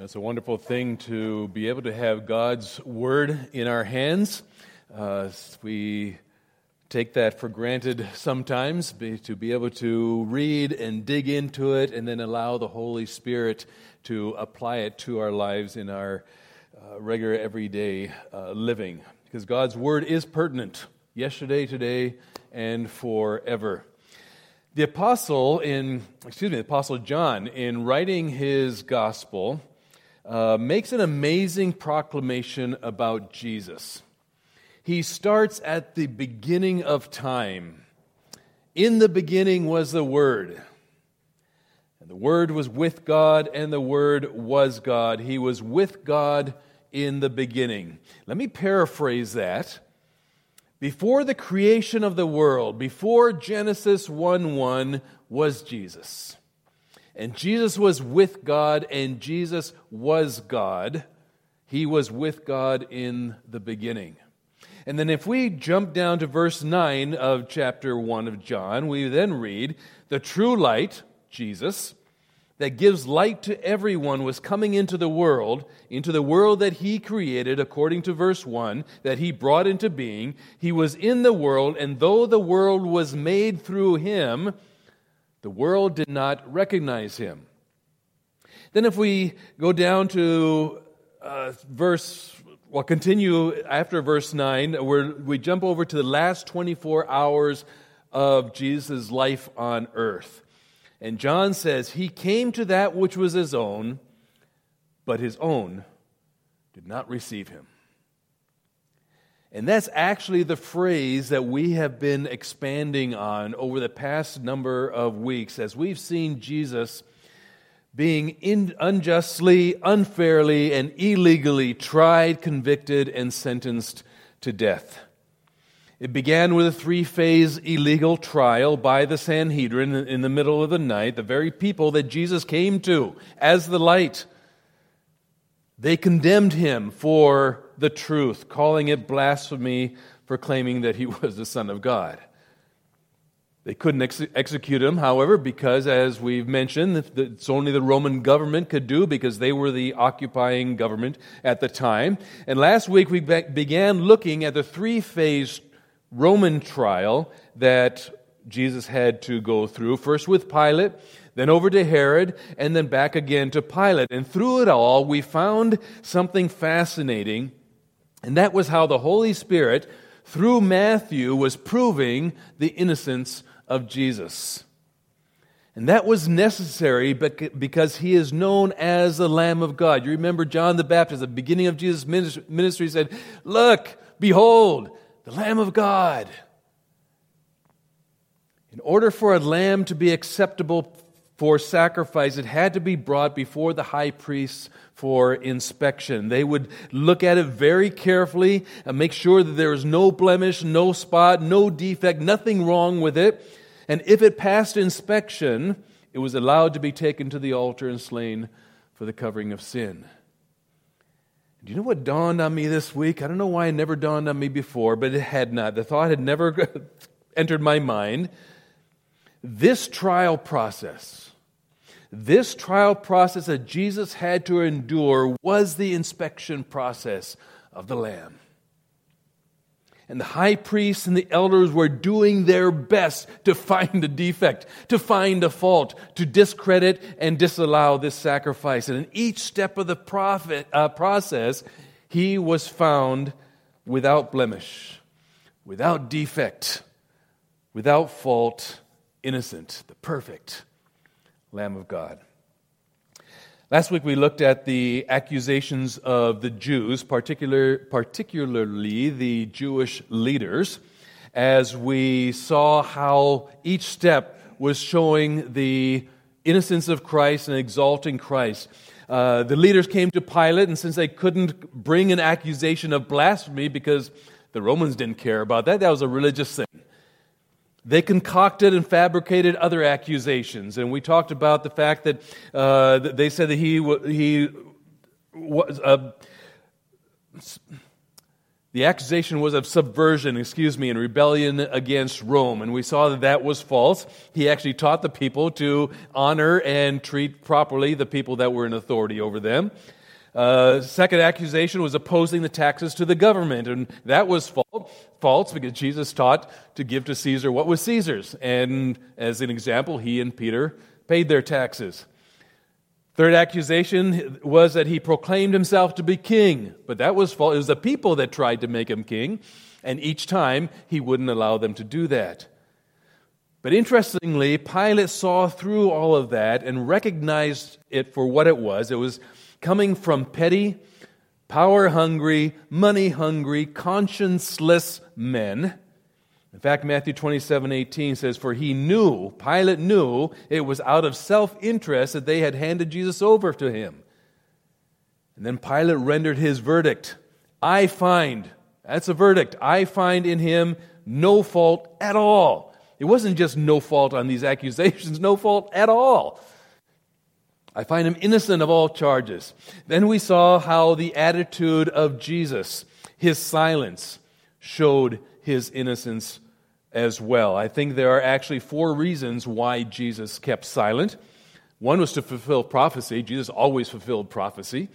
It's a wonderful thing to be able to have God's Word in our hands. Uh, we take that for granted sometimes, be, to be able to read and dig into it and then allow the Holy Spirit to apply it to our lives in our uh, regular everyday uh, living. Because God's Word is pertinent yesterday, today, and forever. The apostle in, excuse me, the apostle John, in writing his gospel, uh, makes an amazing proclamation about Jesus. He starts at the beginning of time. In the beginning was the Word. And the Word was with God, and the Word was God. He was with God in the beginning. Let me paraphrase that. Before the creation of the world, before Genesis 1 1, was Jesus. And Jesus was with God, and Jesus was God. He was with God in the beginning. And then, if we jump down to verse 9 of chapter 1 of John, we then read, The true light, Jesus, that gives light to everyone was coming into the world, into the world that he created, according to verse 1, that he brought into being. He was in the world, and though the world was made through him, the world did not recognize him. Then, if we go down to uh, verse, well, continue after verse 9, where we jump over to the last 24 hours of Jesus' life on earth. And John says, He came to that which was his own, but his own did not receive him. And that's actually the phrase that we have been expanding on over the past number of weeks as we've seen Jesus being in, unjustly, unfairly, and illegally tried, convicted, and sentenced to death. It began with a three phase illegal trial by the Sanhedrin in the middle of the night, the very people that Jesus came to as the light. They condemned him for the truth, calling it blasphemy for claiming that he was the Son of God. They couldn't ex- execute him, however, because, as we've mentioned, it's only the Roman government could do because they were the occupying government at the time. And last week we be- began looking at the three phase Roman trial that Jesus had to go through first with Pilate, then over to Herod, and then back again to Pilate. And through it all, we found something fascinating and that was how the Holy Spirit, through Matthew, was proving the innocence of Jesus. And that was necessary because he is known as the Lamb of God. You remember John the Baptist, at the beginning of Jesus' ministry, said, Look, behold, the Lamb of God. In order for a lamb to be acceptable for sacrifice, it had to be brought before the high priests for inspection. They would look at it very carefully and make sure that there was no blemish, no spot, no defect, nothing wrong with it. And if it passed inspection, it was allowed to be taken to the altar and slain for the covering of sin. Do you know what dawned on me this week? I don't know why it never dawned on me before, but it had not. The thought had never entered my mind. This trial process, this trial process that Jesus had to endure was the inspection process of the Lamb. And the high priests and the elders were doing their best to find a defect, to find a fault, to discredit and disallow this sacrifice. And in each step of the prophet, uh, process, he was found without blemish, without defect, without fault, innocent, the perfect Lamb of God. Last week we looked at the accusations of the Jews, particular, particularly the Jewish leaders, as we saw how each step was showing the innocence of Christ and exalting Christ. Uh, the leaders came to Pilate, and since they couldn't bring an accusation of blasphemy because the Romans didn't care about that, that was a religious thing. They concocted and fabricated other accusations. And we talked about the fact that uh, they said that he, he was. Uh, the the accusation was of subversion, excuse me, and rebellion against Rome. And we saw that that was false. He actually taught the people to honor and treat properly the people that were in authority over them. Uh, second accusation was opposing the taxes to the government, and that was false because Jesus taught to give to Caesar what was Caesar's. And as an example, he and Peter paid their taxes. Third accusation was that he proclaimed himself to be king, but that was false. It was the people that tried to make him king, and each time he wouldn't allow them to do that. But interestingly, Pilate saw through all of that and recognized it for what it was. It was coming from petty, power hungry, money hungry, conscienceless men in fact, Matthew 27 18 says, For he knew, Pilate knew, it was out of self interest that they had handed Jesus over to him. And then Pilate rendered his verdict I find, that's a verdict, I find in him no fault at all. It wasn't just no fault on these accusations, no fault at all. I find him innocent of all charges. Then we saw how the attitude of Jesus, his silence, showed his innocence as well. I think there are actually four reasons why Jesus kept silent. One was to fulfill prophecy. Jesus always fulfilled prophecy.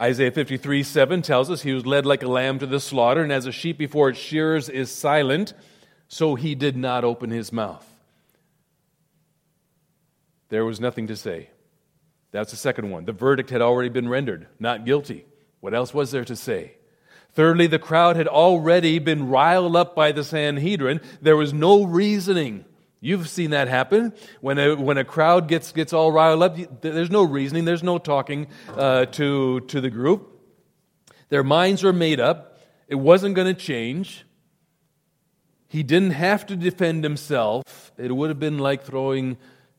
Isaiah 53 7 tells us he was led like a lamb to the slaughter, and as a sheep before its shearers is silent, so he did not open his mouth. There was nothing to say. That's the second one. The verdict had already been rendered not guilty. What else was there to say? Thirdly, the crowd had already been riled up by the Sanhedrin. There was no reasoning. You've seen that happen. When a, when a crowd gets, gets all riled up, there's no reasoning, there's no talking uh, to, to the group. Their minds were made up. It wasn't going to change. He didn't have to defend himself. It would have been like throwing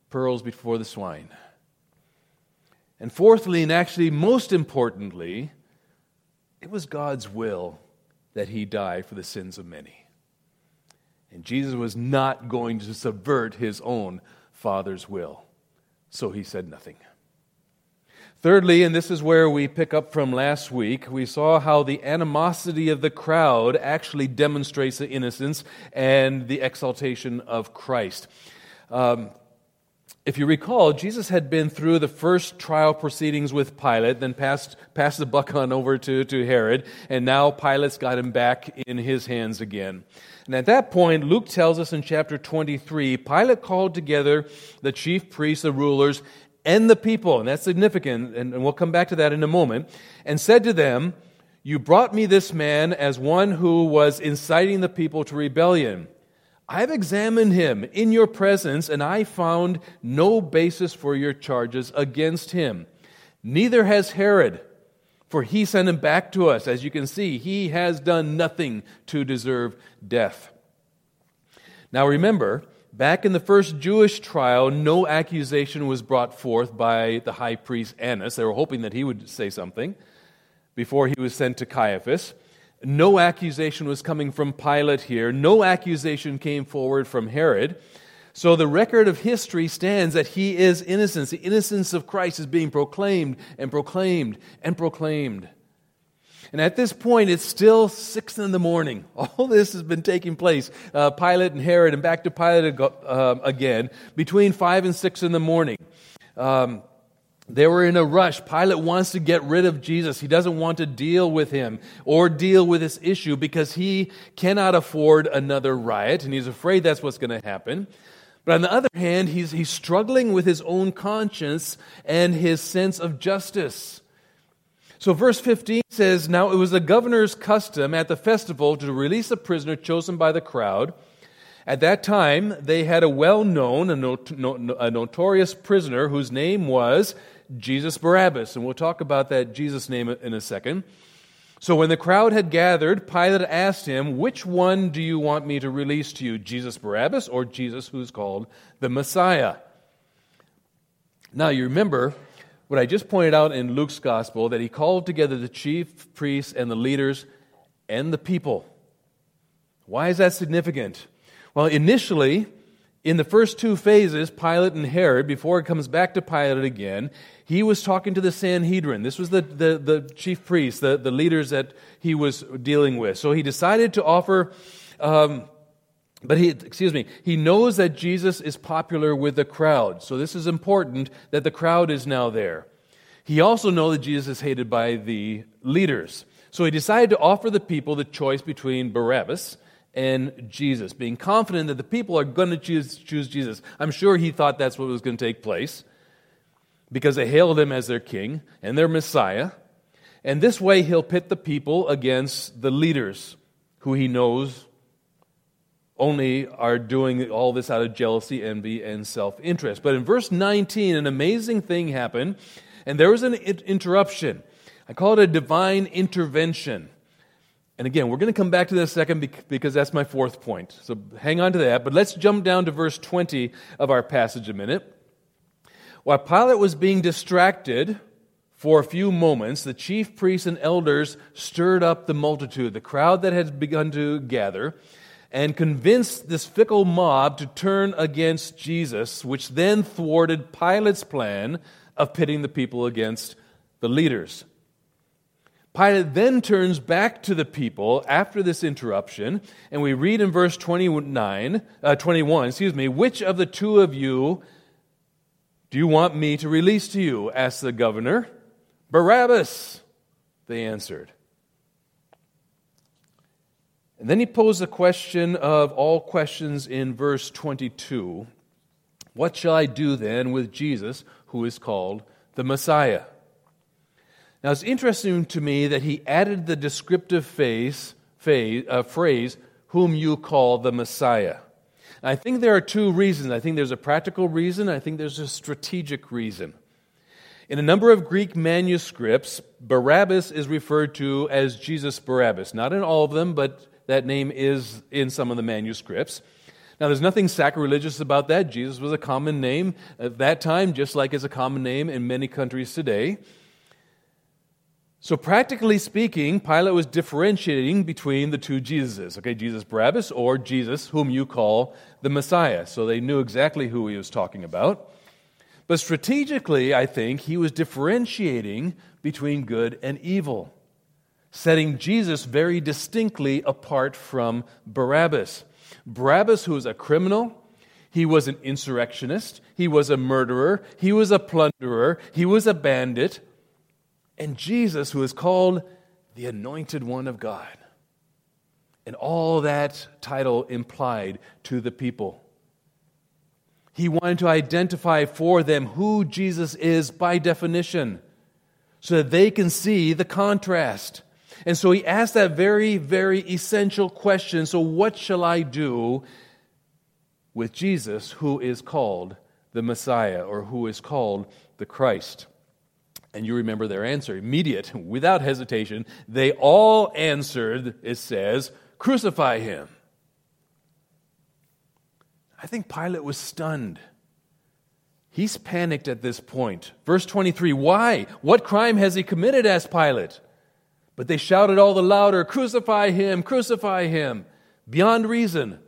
pearls before the swine. And fourthly, and actually most importantly, it was God's will that he die for the sins of many. And Jesus was not going to subvert his own Father's will. So he said nothing. Thirdly, and this is where we pick up from last week, we saw how the animosity of the crowd actually demonstrates the innocence and the exaltation of Christ. Um, if you recall, Jesus had been through the first trial proceedings with Pilate, then passed, passed the buck on over to, to Herod, and now Pilate's got him back in his hands again. And at that point, Luke tells us in chapter 23, Pilate called together the chief priests, the rulers, and the people, and that's significant, and, and we'll come back to that in a moment, and said to them, You brought me this man as one who was inciting the people to rebellion. I've examined him in your presence, and I found no basis for your charges against him. Neither has Herod, for he sent him back to us. As you can see, he has done nothing to deserve death. Now remember, back in the first Jewish trial, no accusation was brought forth by the high priest Annas. They were hoping that he would say something before he was sent to Caiaphas. No accusation was coming from Pilate here. No accusation came forward from Herod. So the record of history stands that he is innocent. The innocence of Christ is being proclaimed and proclaimed and proclaimed. And at this point, it's still six in the morning. All this has been taking place. Uh, Pilate and Herod, and back to Pilate uh, again, between five and six in the morning. Um, they were in a rush. Pilate wants to get rid of Jesus. He doesn't want to deal with him or deal with this issue because he cannot afford another riot, and he's afraid that's what's going to happen. But on the other hand, he's, he's struggling with his own conscience and his sense of justice. So, verse 15 says Now it was the governor's custom at the festival to release a prisoner chosen by the crowd. At that time, they had a well known, a, not, a notorious prisoner whose name was Jesus Barabbas. And we'll talk about that Jesus name in a second. So when the crowd had gathered, Pilate asked him, Which one do you want me to release to you, Jesus Barabbas or Jesus who's called the Messiah? Now you remember what I just pointed out in Luke's gospel that he called together the chief priests and the leaders and the people. Why is that significant? Well, initially, In the first two phases, Pilate and Herod, before it comes back to Pilate again, he was talking to the Sanhedrin. This was the, the, the chief priests, the, the leaders that he was dealing with. So he decided to offer, um, but he, excuse me, he knows that Jesus is popular with the crowd. So this is important that the crowd is now there. He also knows that Jesus is hated by the leaders. So he decided to offer the people the choice between Barabbas and Jesus, being confident that the people are going to choose, choose Jesus. I'm sure he thought that's what was going to take place because they hailed him as their king and their Messiah. And this way he'll pit the people against the leaders who he knows only are doing all this out of jealousy, envy, and self interest. But in verse 19, an amazing thing happened, and there was an interruption. I call it a divine intervention. And again, we're going to come back to this second because that's my fourth point. So hang on to that. But let's jump down to verse 20 of our passage a minute. While Pilate was being distracted for a few moments, the chief priests and elders stirred up the multitude, the crowd that had begun to gather, and convinced this fickle mob to turn against Jesus, which then thwarted Pilate's plan of pitting the people against the leaders. Pilate then turns back to the people after this interruption, and we read in verse 29, uh, 21, excuse me, which of the two of you do you want me to release to you? asked the governor. Barabbas, they answered. And then he posed the question of all questions in verse 22 What shall I do then with Jesus, who is called the Messiah? Now, it's interesting to me that he added the descriptive phase, phase, uh, phrase, whom you call the Messiah. And I think there are two reasons. I think there's a practical reason, I think there's a strategic reason. In a number of Greek manuscripts, Barabbas is referred to as Jesus Barabbas. Not in all of them, but that name is in some of the manuscripts. Now, there's nothing sacrilegious about that. Jesus was a common name at that time, just like it's a common name in many countries today. So, practically speaking, Pilate was differentiating between the two Jesuses, okay, Jesus Barabbas or Jesus, whom you call the Messiah. So they knew exactly who he was talking about. But strategically, I think he was differentiating between good and evil, setting Jesus very distinctly apart from Barabbas. Barabbas, who was a criminal, he was an insurrectionist, he was a murderer, he was a plunderer, he was a bandit and Jesus, who is called the Anointed One of God. And all that title implied to the people. He wanted to identify for them who Jesus is by definition so that they can see the contrast. And so he asked that very, very essential question so, what shall I do with Jesus, who is called the Messiah or who is called the Christ? And you remember their answer immediate, without hesitation. They all answered, it says, crucify him. I think Pilate was stunned. He's panicked at this point. Verse 23 Why? What crime has he committed? asked Pilate. But they shouted all the louder, Crucify him! Crucify him! Beyond reason.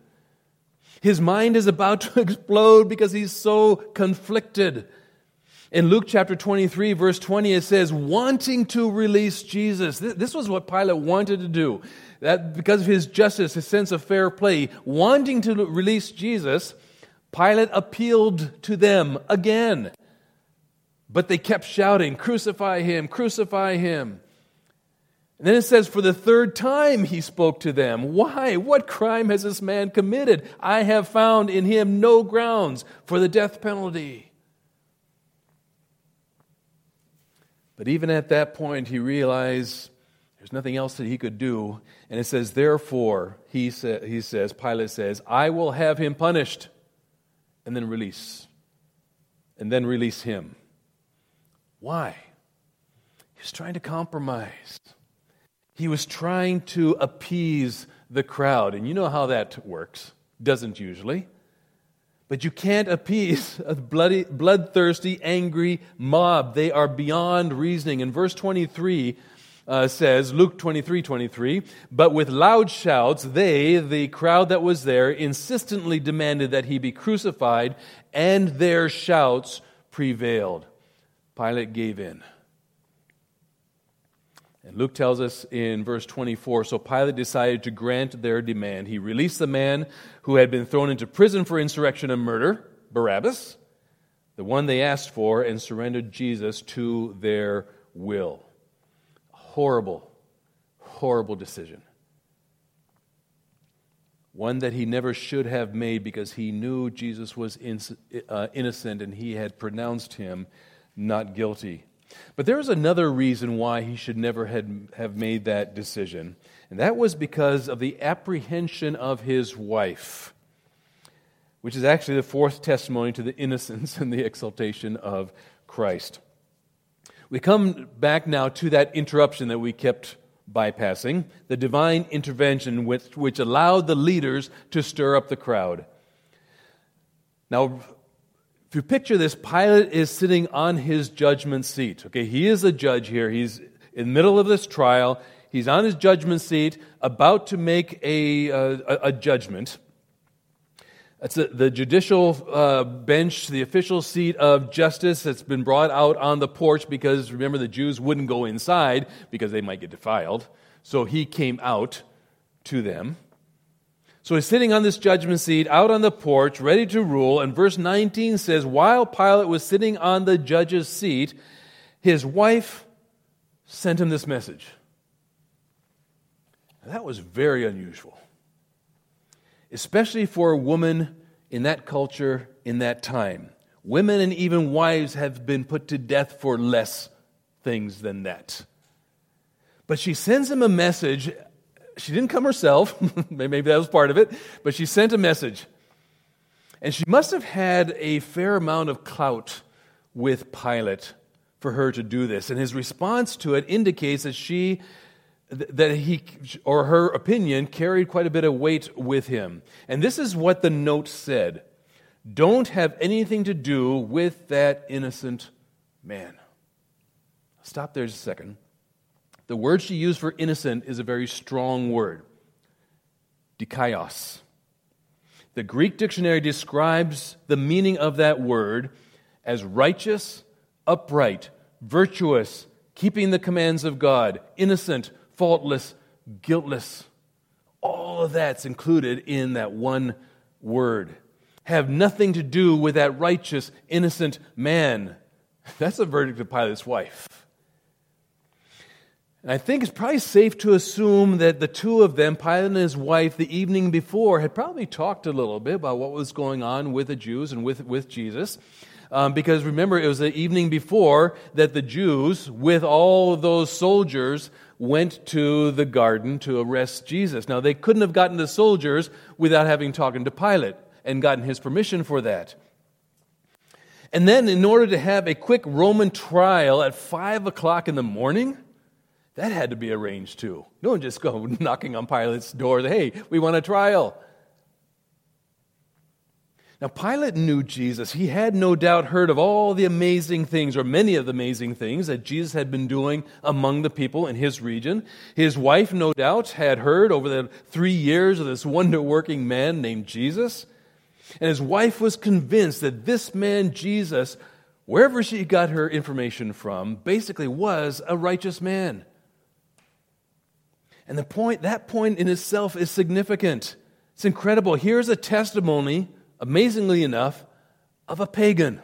His mind is about to explode because he's so conflicted. In Luke chapter 23, verse 20, it says, wanting to release Jesus. This was what Pilate wanted to do. That because of his justice, his sense of fair play, wanting to release Jesus, Pilate appealed to them again. But they kept shouting, Crucify him, crucify him. And then it says, For the third time he spoke to them. Why? What crime has this man committed? I have found in him no grounds for the death penalty. But even at that point, he realized there's nothing else that he could do. And it says, Therefore, he, sa- he says, Pilate says, I will have him punished and then release. And then release him. Why? He was trying to compromise. He was trying to appease the crowd. And you know how that works. Doesn't usually. But you can't appease a bloody, bloodthirsty, angry mob. They are beyond reasoning. And verse 23 uh, says, Luke 23 23, but with loud shouts, they, the crowd that was there, insistently demanded that he be crucified, and their shouts prevailed. Pilate gave in. And Luke tells us in verse 24 so Pilate decided to grant their demand. He released the man who had been thrown into prison for insurrection and murder, Barabbas, the one they asked for, and surrendered Jesus to their will. Horrible, horrible decision. One that he never should have made because he knew Jesus was uh, innocent and he had pronounced him not guilty. But there was another reason why he should never had, have made that decision, and that was because of the apprehension of his wife, which is actually the fourth testimony to the innocence and the exaltation of Christ. We come back now to that interruption that we kept bypassing, the divine intervention which, which allowed the leaders to stir up the crowd. Now, if you picture this, Pilate is sitting on his judgment seat. Okay, he is a judge here. He's in the middle of this trial. He's on his judgment seat, about to make a, uh, a judgment. That's a, the judicial uh, bench, the official seat of justice that's been brought out on the porch because remember, the Jews wouldn't go inside because they might get defiled. So he came out to them. So he's sitting on this judgment seat out on the porch, ready to rule. And verse 19 says, While Pilate was sitting on the judge's seat, his wife sent him this message. that was very unusual, especially for a woman in that culture, in that time. Women and even wives have been put to death for less things than that. But she sends him a message she didn't come herself. Maybe that was part of it. But she sent a message. And she must have had a fair amount of clout with Pilate for her to do this. And his response to it indicates that she that he or her opinion carried quite a bit of weight with him. And this is what the note said. Don't have anything to do with that innocent man. Stop there just a second. The word she used for innocent is a very strong word dikaios. The Greek dictionary describes the meaning of that word as righteous, upright, virtuous, keeping the commands of God, innocent, faultless, guiltless. All of that's included in that one word. Have nothing to do with that righteous, innocent man. That's a verdict of Pilate's wife. And I think it's probably safe to assume that the two of them, Pilate and his wife, the evening before, had probably talked a little bit about what was going on with the Jews and with, with Jesus. Um, because remember, it was the evening before that the Jews, with all of those soldiers, went to the garden to arrest Jesus. Now, they couldn't have gotten the soldiers without having talked to Pilate and gotten his permission for that. And then, in order to have a quick Roman trial at 5 o'clock in the morning, that had to be arranged too. No one just go knocking on Pilate's door, hey, we want a trial. Now, Pilate knew Jesus. He had no doubt heard of all the amazing things, or many of the amazing things, that Jesus had been doing among the people in his region. His wife, no doubt, had heard over the three years of this wonder working man named Jesus. And his wife was convinced that this man, Jesus, wherever she got her information from, basically was a righteous man. And the point, that point in itself is significant. It's incredible. Here's a testimony, amazingly enough, of a pagan,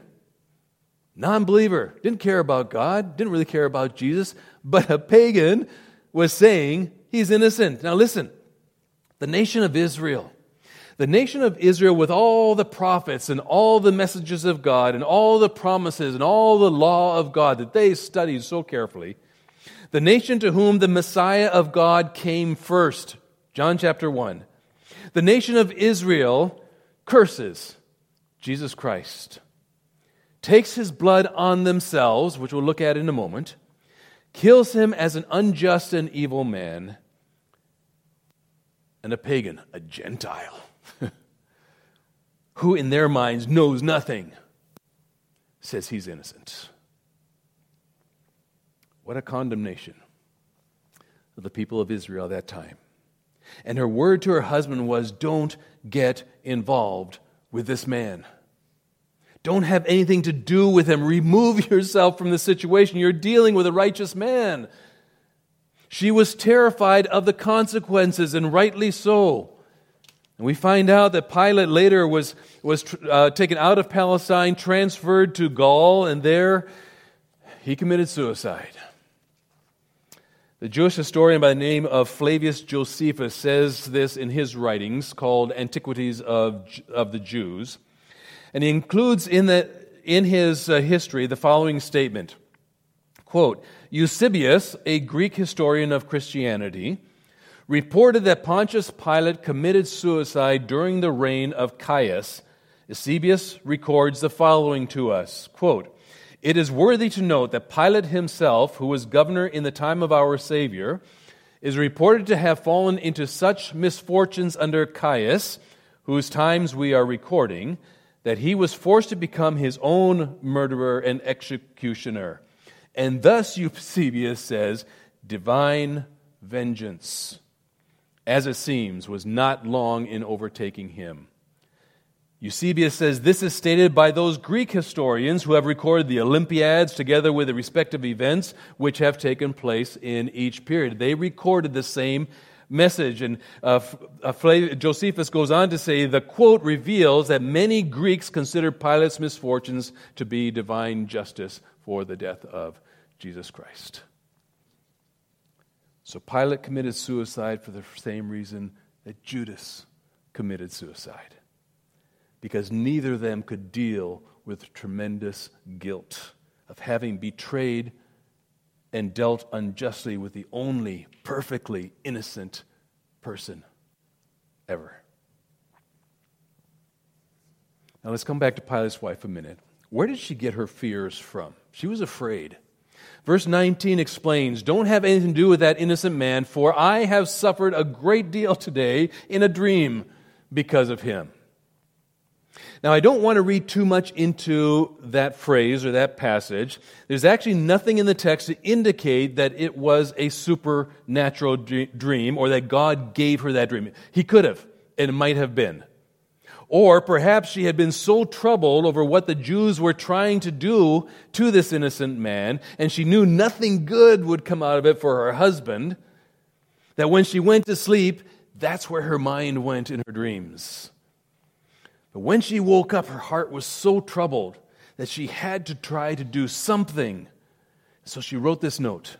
non believer, didn't care about God, didn't really care about Jesus, but a pagan was saying he's innocent. Now listen, the nation of Israel, the nation of Israel, with all the prophets and all the messages of God and all the promises and all the law of God that they studied so carefully, the nation to whom the Messiah of God came first. John chapter 1. The nation of Israel curses Jesus Christ, takes his blood on themselves, which we'll look at in a moment, kills him as an unjust and evil man, and a pagan, a Gentile, who in their minds knows nothing, says he's innocent. What a condemnation. of the people of Israel at that time. And her word to her husband was, Don't get involved with this man. Don't have anything to do with him. Remove yourself from the situation. You're dealing with a righteous man. She was terrified of the consequences, and rightly so. And we find out that Pilate later was, was uh, taken out of Palestine, transferred to Gaul, and there he committed suicide. The Jewish historian by the name of Flavius Josephus says this in his writings called Antiquities of, of the Jews. And he includes in, the, in his uh, history the following statement quote, Eusebius, a Greek historian of Christianity, reported that Pontius Pilate committed suicide during the reign of Caius. Eusebius records the following to us quote, It is worthy to note that Pilate himself, who was governor in the time of our Savior, is reported to have fallen into such misfortunes under Caius, whose times we are recording, that he was forced to become his own murderer and executioner. And thus, Eusebius says, divine vengeance, as it seems, was not long in overtaking him. Eusebius says this is stated by those Greek historians who have recorded the Olympiads together with the respective events which have taken place in each period. They recorded the same message. And uh, uh, Josephus goes on to say the quote reveals that many Greeks considered Pilate's misfortunes to be divine justice for the death of Jesus Christ. So Pilate committed suicide for the same reason that Judas committed suicide. Because neither of them could deal with tremendous guilt of having betrayed and dealt unjustly with the only perfectly innocent person ever. Now let's come back to Pilate's wife a minute. Where did she get her fears from? She was afraid. Verse 19 explains Don't have anything to do with that innocent man, for I have suffered a great deal today in a dream because of him. Now, I don't want to read too much into that phrase or that passage. There's actually nothing in the text to indicate that it was a supernatural dream or that God gave her that dream. He could have, and it might have been. Or perhaps she had been so troubled over what the Jews were trying to do to this innocent man, and she knew nothing good would come out of it for her husband, that when she went to sleep, that's where her mind went in her dreams. But when she woke up, her heart was so troubled that she had to try to do something. So she wrote this note.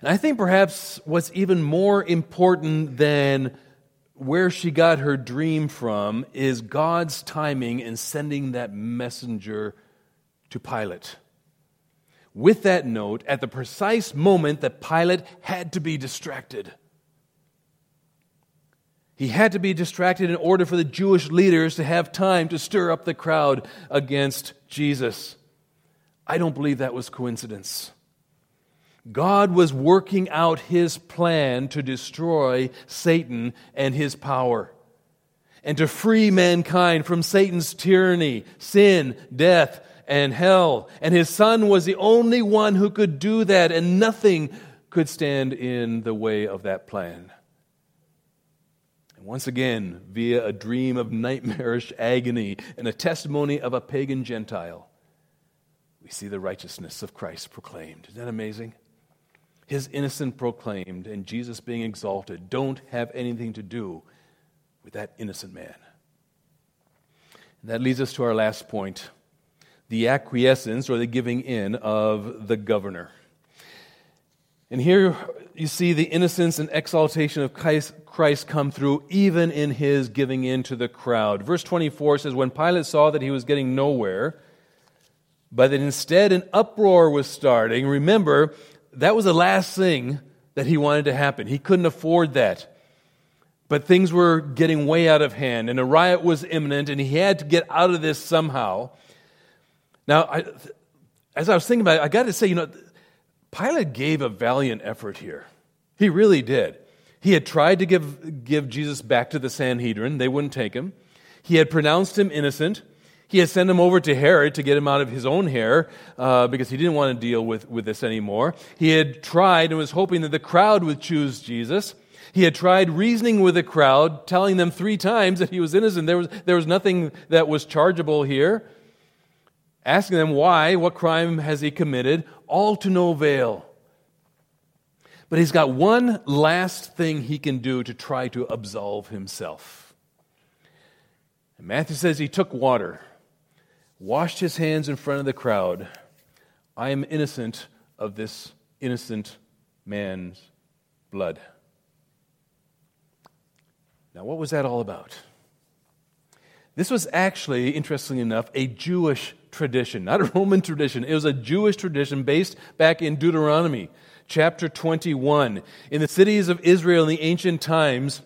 And I think perhaps what's even more important than where she got her dream from is God's timing in sending that messenger to Pilate. With that note, at the precise moment that Pilate had to be distracted. He had to be distracted in order for the Jewish leaders to have time to stir up the crowd against Jesus. I don't believe that was coincidence. God was working out his plan to destroy Satan and his power and to free mankind from Satan's tyranny, sin, death, and hell. And his son was the only one who could do that, and nothing could stand in the way of that plan. Once again, via a dream of nightmarish agony and a testimony of a pagan Gentile, we see the righteousness of Christ proclaimed. Isn't that amazing? His innocence proclaimed and Jesus being exalted don't have anything to do with that innocent man. And that leads us to our last point the acquiescence or the giving in of the governor. And here you see the innocence and exaltation of Christ come through even in his giving in to the crowd. Verse 24 says, When Pilate saw that he was getting nowhere, but that instead an uproar was starting, remember, that was the last thing that he wanted to happen. He couldn't afford that. But things were getting way out of hand, and a riot was imminent, and he had to get out of this somehow. Now, I, as I was thinking about it, I got to say, you know, Pilate gave a valiant effort here. He really did. He had tried to give, give Jesus back to the Sanhedrin, they wouldn't take him. He had pronounced him innocent. He had sent him over to Herod to get him out of his own hair uh, because he didn't want to deal with, with this anymore. He had tried and was hoping that the crowd would choose Jesus. He had tried reasoning with the crowd, telling them three times that he was innocent. There was, there was nothing that was chargeable here. Asking them why, what crime has he committed, all to no avail. But he's got one last thing he can do to try to absolve himself. And Matthew says he took water washed his hands in front of the crowd. I am innocent of this innocent man's blood. Now, what was that all about? This was actually, interestingly enough, a Jewish tradition, not a Roman tradition. It was a Jewish tradition based back in Deuteronomy chapter 21. In the cities of Israel in the ancient times,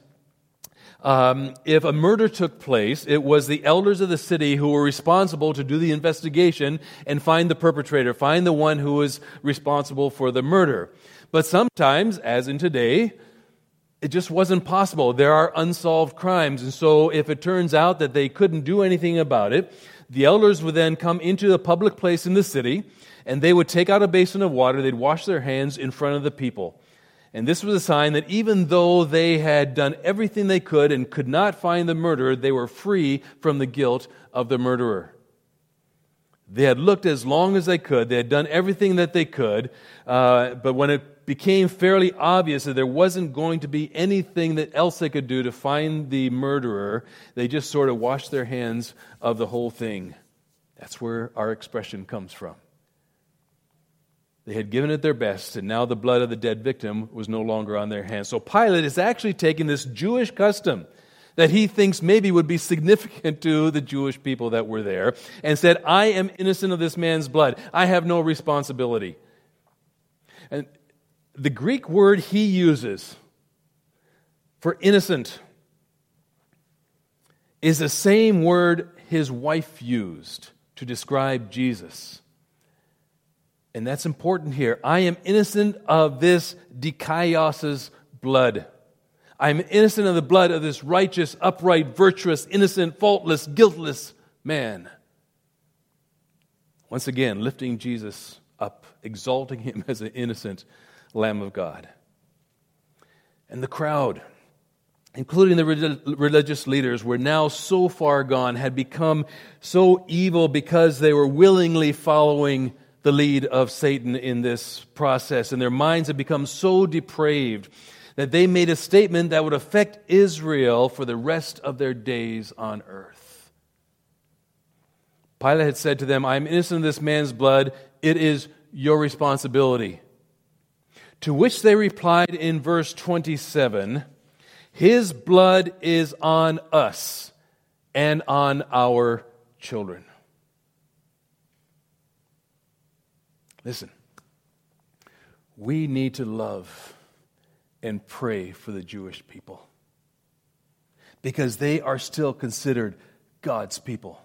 um, if a murder took place, it was the elders of the city who were responsible to do the investigation and find the perpetrator, find the one who was responsible for the murder. But sometimes, as in today, it just wasn't possible. There are unsolved crimes. And so, if it turns out that they couldn't do anything about it, the elders would then come into a public place in the city and they would take out a basin of water, they'd wash their hands in front of the people. And this was a sign that even though they had done everything they could and could not find the murderer, they were free from the guilt of the murderer. They had looked as long as they could, they had done everything that they could, uh, but when it became fairly obvious that there wasn't going to be anything that else they could do to find the murderer, they just sort of washed their hands of the whole thing. That's where our expression comes from. They had given it their best, and now the blood of the dead victim was no longer on their hands. So Pilate is actually taking this Jewish custom that he thinks maybe would be significant to the Jewish people that were there and said, I am innocent of this man's blood. I have no responsibility. And the Greek word he uses for innocent is the same word his wife used to describe Jesus. And that's important here. I am innocent of this dikaios's blood. I am innocent of the blood of this righteous, upright, virtuous, innocent, faultless, guiltless man. Once again, lifting Jesus up, exalting him as an innocent Lamb of God. And the crowd, including the religious leaders, were now so far gone, had become so evil because they were willingly following the lead of Satan in this process, and their minds had become so depraved that they made a statement that would affect Israel for the rest of their days on earth. Pilate had said to them, I am innocent of this man's blood. It is your responsibility. To which they replied in verse 27 His blood is on us and on our children. Listen, we need to love and pray for the Jewish people because they are still considered God's people.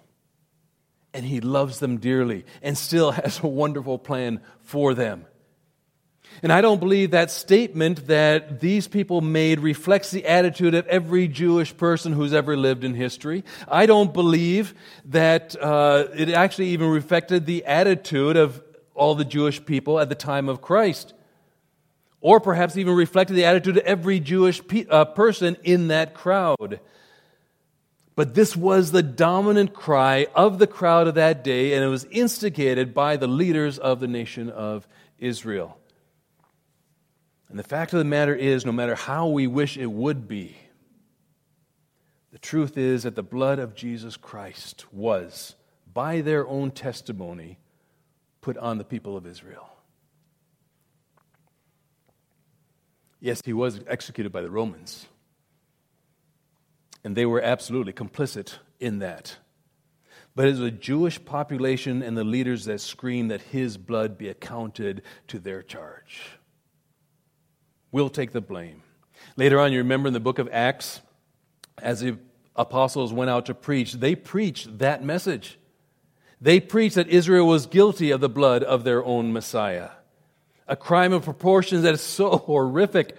And He loves them dearly and still has a wonderful plan for them. And I don't believe that statement that these people made reflects the attitude of every Jewish person who's ever lived in history. I don't believe that uh, it actually even reflected the attitude of all the Jewish people at the time of Christ. Or perhaps even reflected the attitude of every Jewish pe- uh, person in that crowd. But this was the dominant cry of the crowd of that day, and it was instigated by the leaders of the nation of Israel. And the fact of the matter is, no matter how we wish it would be, the truth is that the blood of Jesus Christ was, by their own testimony, put on the people of Israel. Yes, he was executed by the Romans. And they were absolutely complicit in that. But it was a Jewish population and the leaders that screamed that his blood be accounted to their charge. We'll take the blame. Later on, you remember in the book of Acts, as the apostles went out to preach, they preached that message. They preached that Israel was guilty of the blood of their own Messiah. A crime of proportions that is so horrific,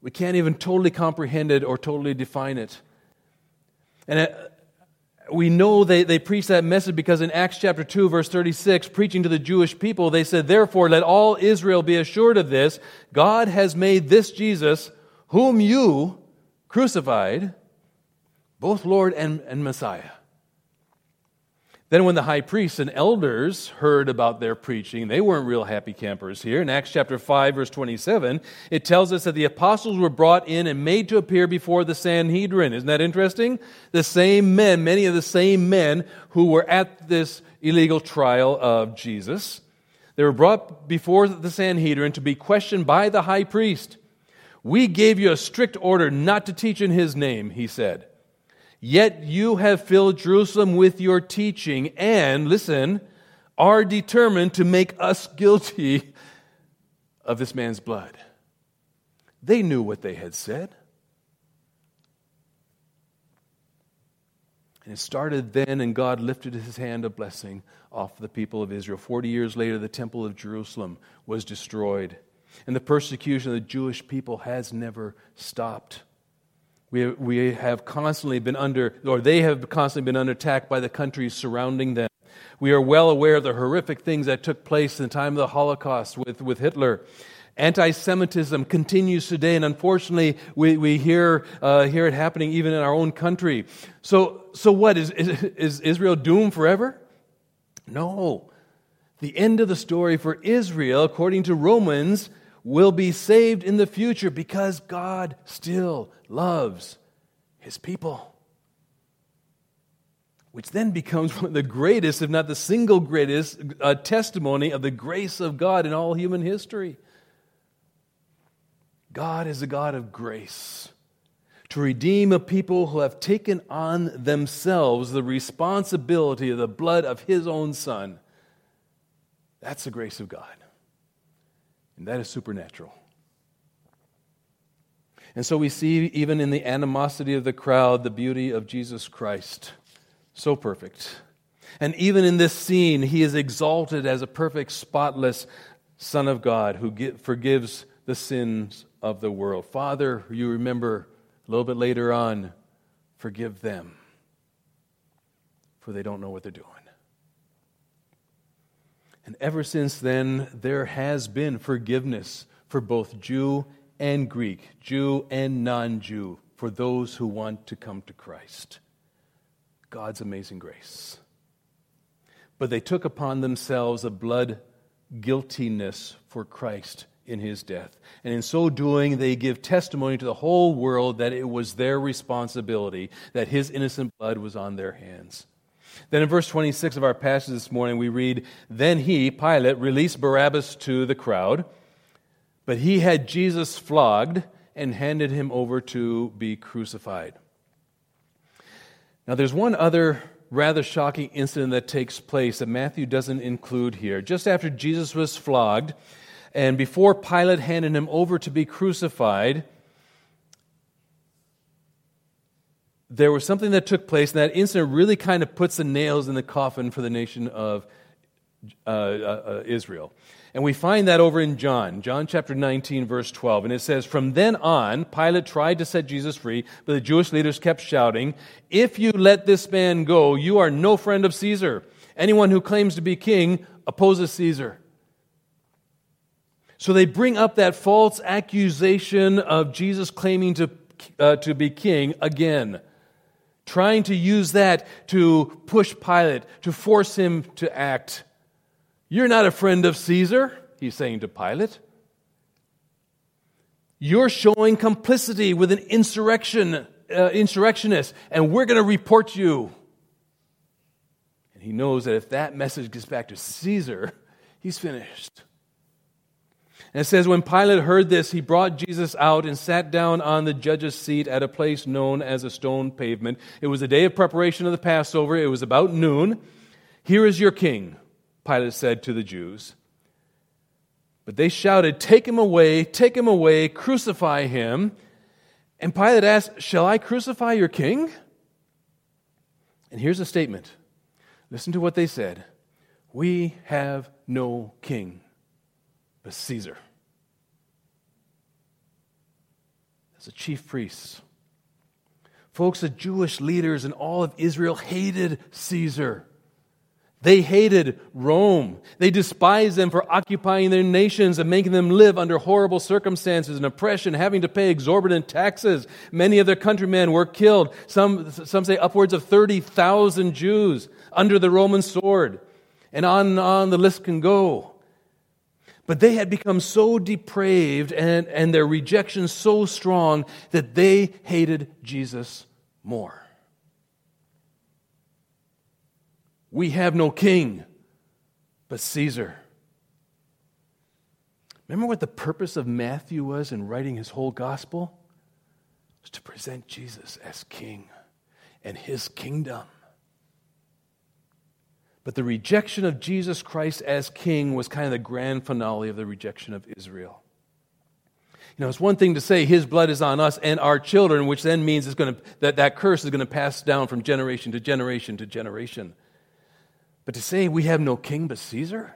we can't even totally comprehend it or totally define it. And uh, we know they, they preached that message because in Acts chapter 2, verse 36, preaching to the Jewish people, they said, Therefore, let all Israel be assured of this God has made this Jesus, whom you crucified, both Lord and, and Messiah. Then, when the high priests and elders heard about their preaching, they weren't real happy campers here. In Acts chapter 5, verse 27, it tells us that the apostles were brought in and made to appear before the Sanhedrin. Isn't that interesting? The same men, many of the same men who were at this illegal trial of Jesus, they were brought before the Sanhedrin to be questioned by the high priest. We gave you a strict order not to teach in his name, he said. Yet you have filled Jerusalem with your teaching, and, listen, are determined to make us guilty of this man's blood. They knew what they had said. And it started then, and God lifted his hand of blessing off the people of Israel. Forty years later, the temple of Jerusalem was destroyed, and the persecution of the Jewish people has never stopped. We, we have constantly been under, or they have constantly been under attack by the countries surrounding them. We are well aware of the horrific things that took place in the time of the Holocaust with, with Hitler. Anti Semitism continues today, and unfortunately, we, we hear, uh, hear it happening even in our own country. So, so what? Is, is, is Israel doomed forever? No. The end of the story for Israel, according to Romans, will be saved in the future because God still loves his people. Which then becomes one of the greatest, if not the single greatest, uh, testimony of the grace of God in all human history. God is a God of grace to redeem a people who have taken on themselves the responsibility of the blood of his own Son. That's the grace of God. And that is supernatural. And so we see, even in the animosity of the crowd, the beauty of Jesus Christ. So perfect. And even in this scene, he is exalted as a perfect, spotless Son of God who forgives the sins of the world. Father, you remember a little bit later on, forgive them, for they don't know what they're doing. And ever since then, there has been forgiveness for both Jew and Greek, Jew and non Jew, for those who want to come to Christ. God's amazing grace. But they took upon themselves a blood guiltiness for Christ in his death. And in so doing, they give testimony to the whole world that it was their responsibility, that his innocent blood was on their hands. Then in verse 26 of our passage this morning, we read Then he, Pilate, released Barabbas to the crowd, but he had Jesus flogged and handed him over to be crucified. Now, there's one other rather shocking incident that takes place that Matthew doesn't include here. Just after Jesus was flogged, and before Pilate handed him over to be crucified, there was something that took place, and that incident really kind of puts the nails in the coffin for the nation of uh, uh, uh, Israel. And we find that over in John, John chapter 19, verse 12. And it says, From then on, Pilate tried to set Jesus free, but the Jewish leaders kept shouting, If you let this man go, you are no friend of Caesar. Anyone who claims to be king opposes Caesar. So they bring up that false accusation of Jesus claiming to, uh, to be king again trying to use that to push Pilate, to force him to act. You're not a friend of Caesar, he's saying to Pilate. You're showing complicity with an insurrection, uh, insurrectionist, and we're going to report you. And he knows that if that message gets back to Caesar, he's finished. And it says, When Pilate heard this, he brought Jesus out and sat down on the judge's seat at a place known as a stone pavement. It was the day of preparation of the Passover. It was about noon. Here is your king, Pilate said to the Jews. But they shouted, Take him away, take him away, crucify him. And Pilate asked, Shall I crucify your king? And here's a statement. Listen to what they said We have no king but Caesar. As a chief priest, Folks, the Jewish leaders and all of Israel hated Caesar. They hated Rome. They despised them for occupying their nations and making them live under horrible circumstances and oppression, having to pay exorbitant taxes. Many of their countrymen were killed. Some, some say upwards of 30,000 Jews under the Roman sword. And on and on the list can go. But they had become so depraved and, and their rejection so strong that they hated Jesus more. We have no king but Caesar. Remember what the purpose of Matthew was in writing his whole gospel? It was to present Jesus as king and his kingdom. But the rejection of Jesus Christ as king was kind of the grand finale of the rejection of Israel. You know, it's one thing to say his blood is on us and our children, which then means it's going to, that that curse is going to pass down from generation to generation to generation. But to say we have no king but Caesar?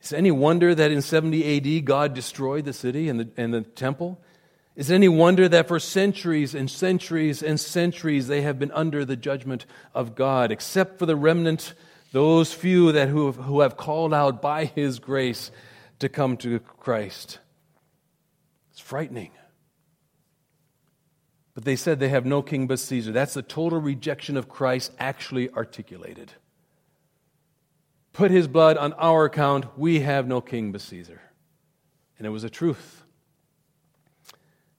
Is any wonder that in 70 AD God destroyed the city and the, and the temple? Is it any wonder that for centuries and centuries and centuries they have been under the judgment of God, except for the remnant, those few that who have, who have called out by His grace to come to Christ? It's frightening. But they said they have no king but Caesar. That's the total rejection of Christ actually articulated. Put his blood on our account. We have no king but Caesar. And it was a truth.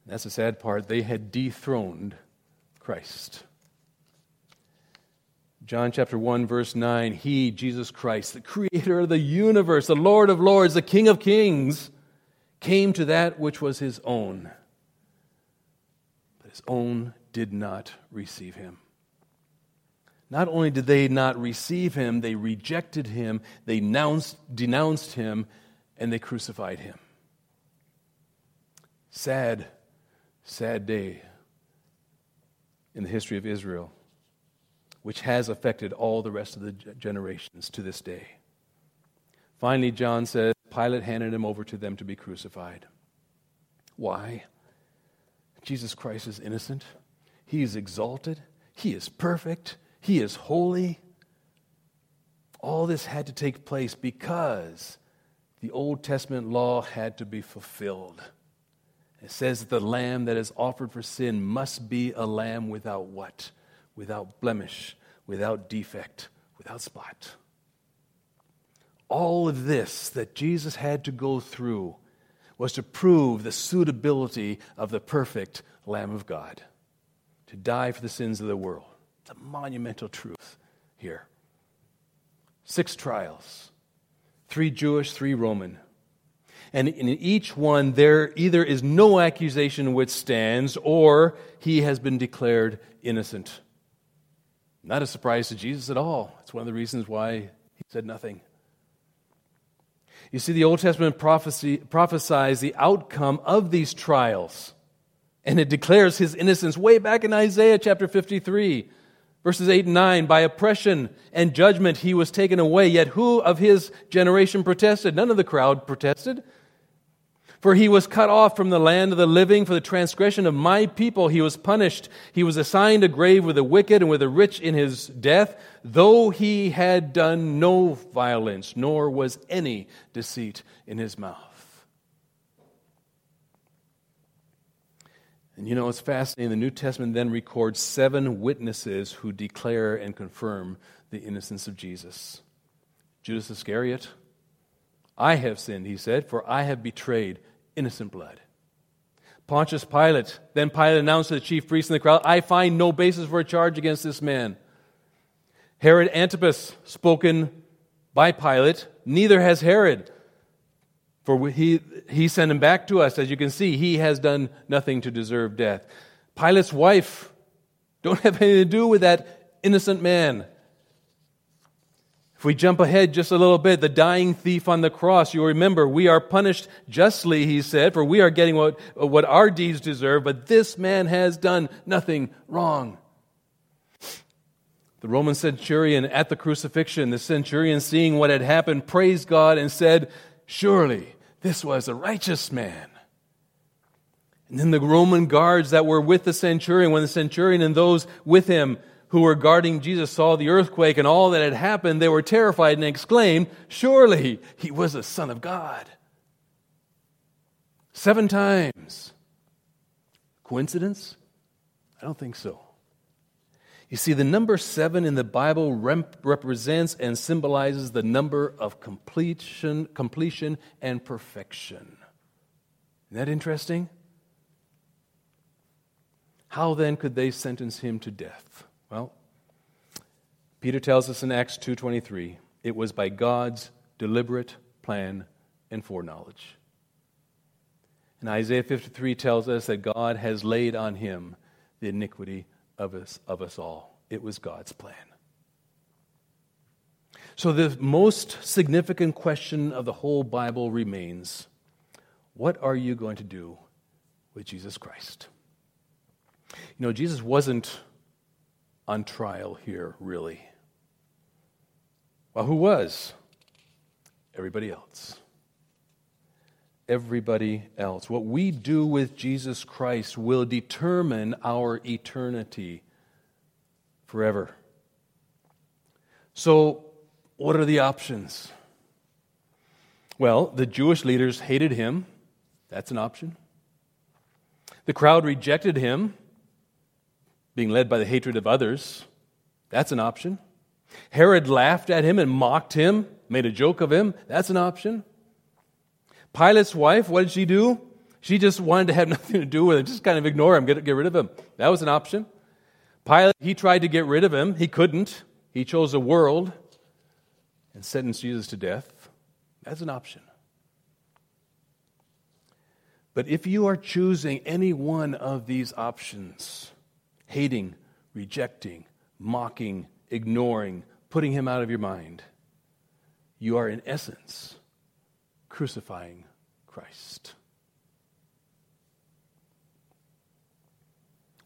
That's the sad part. They had dethroned Christ. John chapter 1, verse 9 He, Jesus Christ, the creator of the universe, the Lord of lords, the King of kings, came to that which was his own But his own did not receive him. Not only did they not receive him, they rejected him, they denounced, denounced him, and they crucified him. Sad, sad day in the history of Israel, which has affected all the rest of the generations to this day. Finally, John says Pilate handed him over to them to be crucified. Why? Jesus Christ is innocent. He is exalted. He is perfect. He is holy. All this had to take place because the Old Testament law had to be fulfilled. It says that the lamb that is offered for sin must be a lamb without what? Without blemish, without defect, without spot. All of this that Jesus had to go through was to prove the suitability of the perfect Lamb of God to die for the sins of the world. It's a monumental truth here. Six trials three Jewish, three Roman. And in each one, there either is no accusation which stands or he has been declared innocent. Not a surprise to Jesus at all. It's one of the reasons why he said nothing. You see, the Old Testament prophecy prophesies the outcome of these trials, and it declares his innocence way back in Isaiah chapter 53, verses 8 and 9. By oppression and judgment he was taken away, yet who of his generation protested? None of the crowd protested. For he was cut off from the land of the living. For the transgression of my people he was punished. He was assigned a grave with the wicked and with the rich in his death, though he had done no violence, nor was any deceit in his mouth. And you know, it's fascinating. The New Testament then records seven witnesses who declare and confirm the innocence of Jesus Judas Iscariot. I have sinned, he said, for I have betrayed innocent blood. Pontius Pilate, then Pilate announced to the chief priests and the crowd, I find no basis for a charge against this man. Herod Antipas, spoken by Pilate, neither has Herod. For he, he sent him back to us. As you can see, he has done nothing to deserve death. Pilate's wife, don't have anything to do with that innocent man. We jump ahead just a little bit, the dying thief on the cross, you'll remember, we are punished justly, he said, for we are getting what, what our deeds deserve, but this man has done nothing wrong. The Roman centurion at the crucifixion, the centurion seeing what had happened, praised God and said, Surely this was a righteous man. And then the Roman guards that were with the centurion, when the centurion and those with him who were guarding Jesus saw the earthquake and all that had happened, they were terrified and exclaimed, Surely he was the Son of God. Seven times. Coincidence? I don't think so. You see, the number seven in the Bible rep- represents and symbolizes the number of completion, completion and perfection. Isn't that interesting? How then could they sentence him to death? Well, Peter tells us in Acts 2:23, it was by God's deliberate plan and foreknowledge. And Isaiah 53 tells us that God has laid on him the iniquity of us, of us all. It was God's plan. So, the most significant question of the whole Bible remains what are you going to do with Jesus Christ? You know, Jesus wasn't on trial here, really. Well, who was? Everybody else. Everybody else. What we do with Jesus Christ will determine our eternity forever. So, what are the options? Well, the Jewish leaders hated him. That's an option. The crowd rejected him being led by the hatred of others. That's an option. Herod laughed at him and mocked him, made a joke of him. That's an option. Pilate's wife, what did she do? She just wanted to have nothing to do with him, just kind of ignore him, get, get rid of him. That was an option. Pilate, he tried to get rid of him. He couldn't. He chose a world and sentenced Jesus to death. That's an option. But if you are choosing any one of these options, hating, rejecting, mocking, ignoring, putting him out of your mind, you are in essence crucifying Christ.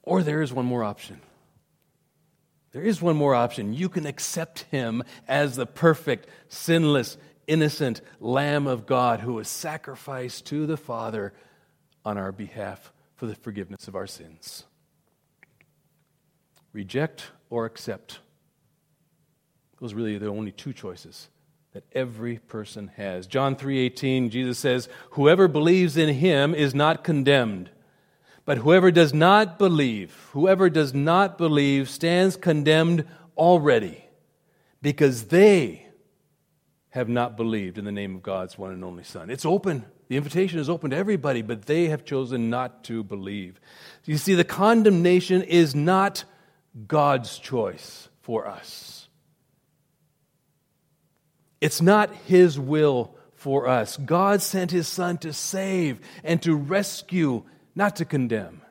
Or there is one more option. There is one more option. You can accept him as the perfect, sinless, innocent Lamb of God who was sacrificed to the Father on our behalf for the forgiveness of our sins reject or accept. Those are really the only two choices that every person has. John 3:18 Jesus says, "Whoever believes in him is not condemned, but whoever does not believe, whoever does not believe stands condemned already, because they have not believed in the name of God's one and only Son." It's open. The invitation is open to everybody, but they have chosen not to believe. You see, the condemnation is not God's choice for us. It's not His will for us. God sent His Son to save and to rescue, not to condemn.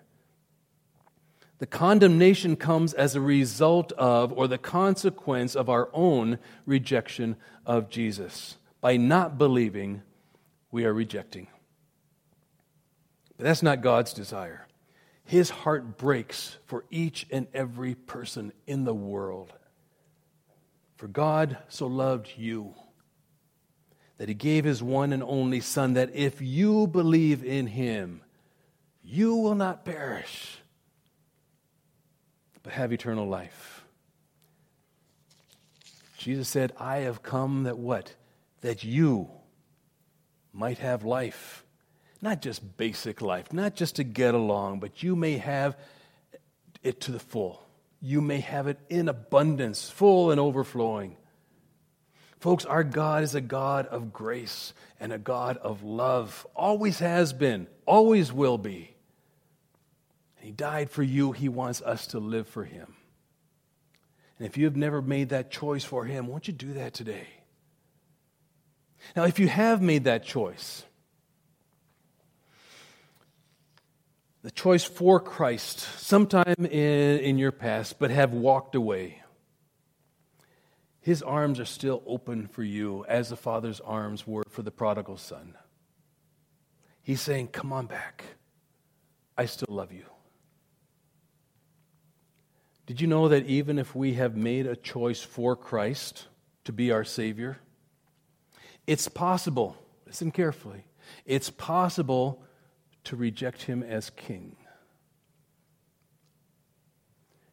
The condemnation comes as a result of or the consequence of our own rejection of Jesus. By not believing, we are rejecting. But that's not God's desire. His heart breaks for each and every person in the world. For God so loved you that he gave his one and only Son, that if you believe in him, you will not perish, but have eternal life. Jesus said, I have come that what? That you might have life not just basic life, not just to get along, but you may have it to the full. You may have it in abundance, full and overflowing. Folks, our God is a God of grace and a God of love. Always has been, always will be. He died for you. He wants us to live for Him. And if you have never made that choice for Him, won't you do that today? Now, if you have made that choice, the choice for Christ sometime in, in your past, but have walked away. His arms are still open for you as the Father's arms were for the prodigal son. He's saying, Come on back. I still love you. Did you know that even if we have made a choice for Christ to be our Savior, it's possible, listen carefully, it's possible to reject him as king.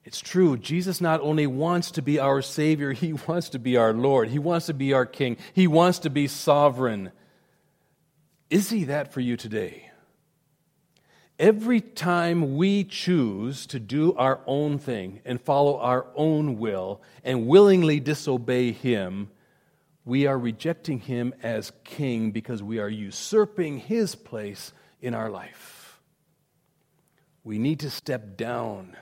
It's true, Jesus not only wants to be our Savior, He wants to be our Lord. He wants to be our King. He wants to be sovereign. Is He that for you today? Every time we choose to do our own thing and follow our own will and willingly disobey Him, we are rejecting Him as King because we are usurping His place in our life. We need to step down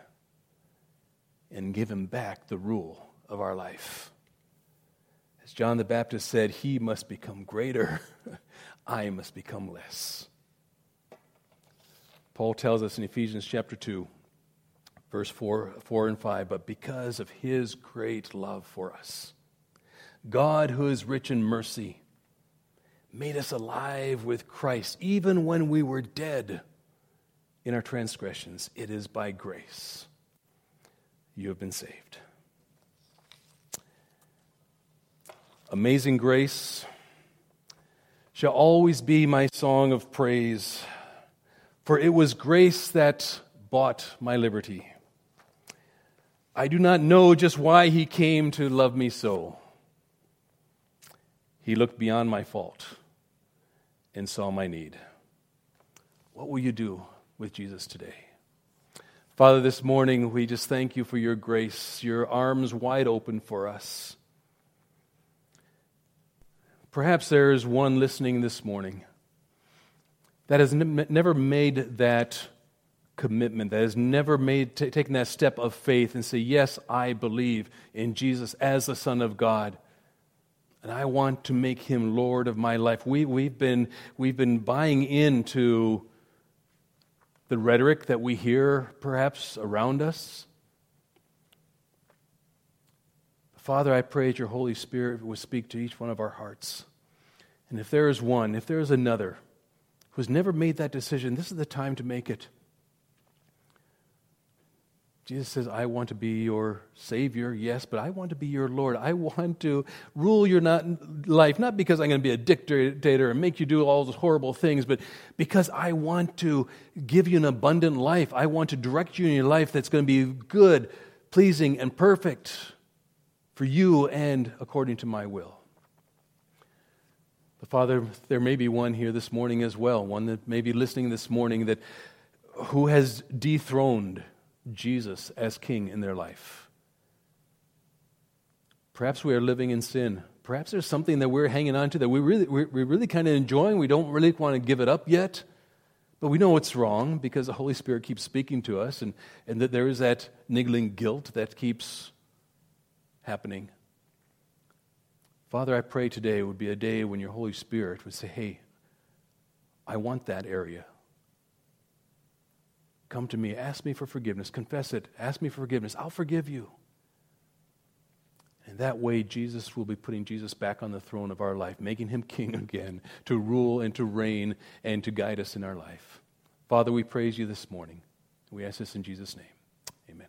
and give him back the rule of our life. As John the Baptist said, He must become greater, I must become less. Paul tells us in Ephesians chapter 2, verse 4, 4 and 5, but because of his great love for us, God, who is rich in mercy, made us alive with Christ, even when we were dead in our transgressions. It is by grace you have been saved. Amazing grace shall always be my song of praise, for it was grace that bought my liberty. I do not know just why he came to love me so. He looked beyond my fault and saw my need. What will you do with Jesus today? Father, this morning we just thank you for your grace, your arms wide open for us. Perhaps there is one listening this morning that has never made that commitment, that has never made t- taken that step of faith and say, "Yes, I believe in Jesus as the Son of God." And I want to make him Lord of my life. We, we've, been, we've been buying into the rhetoric that we hear perhaps around us. Father, I pray that your Holy Spirit would speak to each one of our hearts. And if there is one, if there is another who has never made that decision, this is the time to make it. Jesus says, I want to be your Savior, yes, but I want to be your Lord. I want to rule your not, life, not because I'm going to be a dictator and make you do all those horrible things, but because I want to give you an abundant life. I want to direct you in your life that's going to be good, pleasing, and perfect for you and according to my will. But Father, there may be one here this morning as well, one that may be listening this morning that who has dethroned Jesus as king in their life. Perhaps we are living in sin. Perhaps there's something that we're hanging on to that we really, we're, we're really kind of enjoying. We don't really want to give it up yet, but we know it's wrong because the Holy Spirit keeps speaking to us and, and that there is that niggling guilt that keeps happening. Father, I pray today would be a day when your Holy Spirit would say, hey, I want that area. Come to me, ask me for forgiveness, confess it, ask me for forgiveness. I'll forgive you. And that way, Jesus will be putting Jesus back on the throne of our life, making him king again to rule and to reign and to guide us in our life. Father, we praise you this morning. We ask this in Jesus' name. Amen.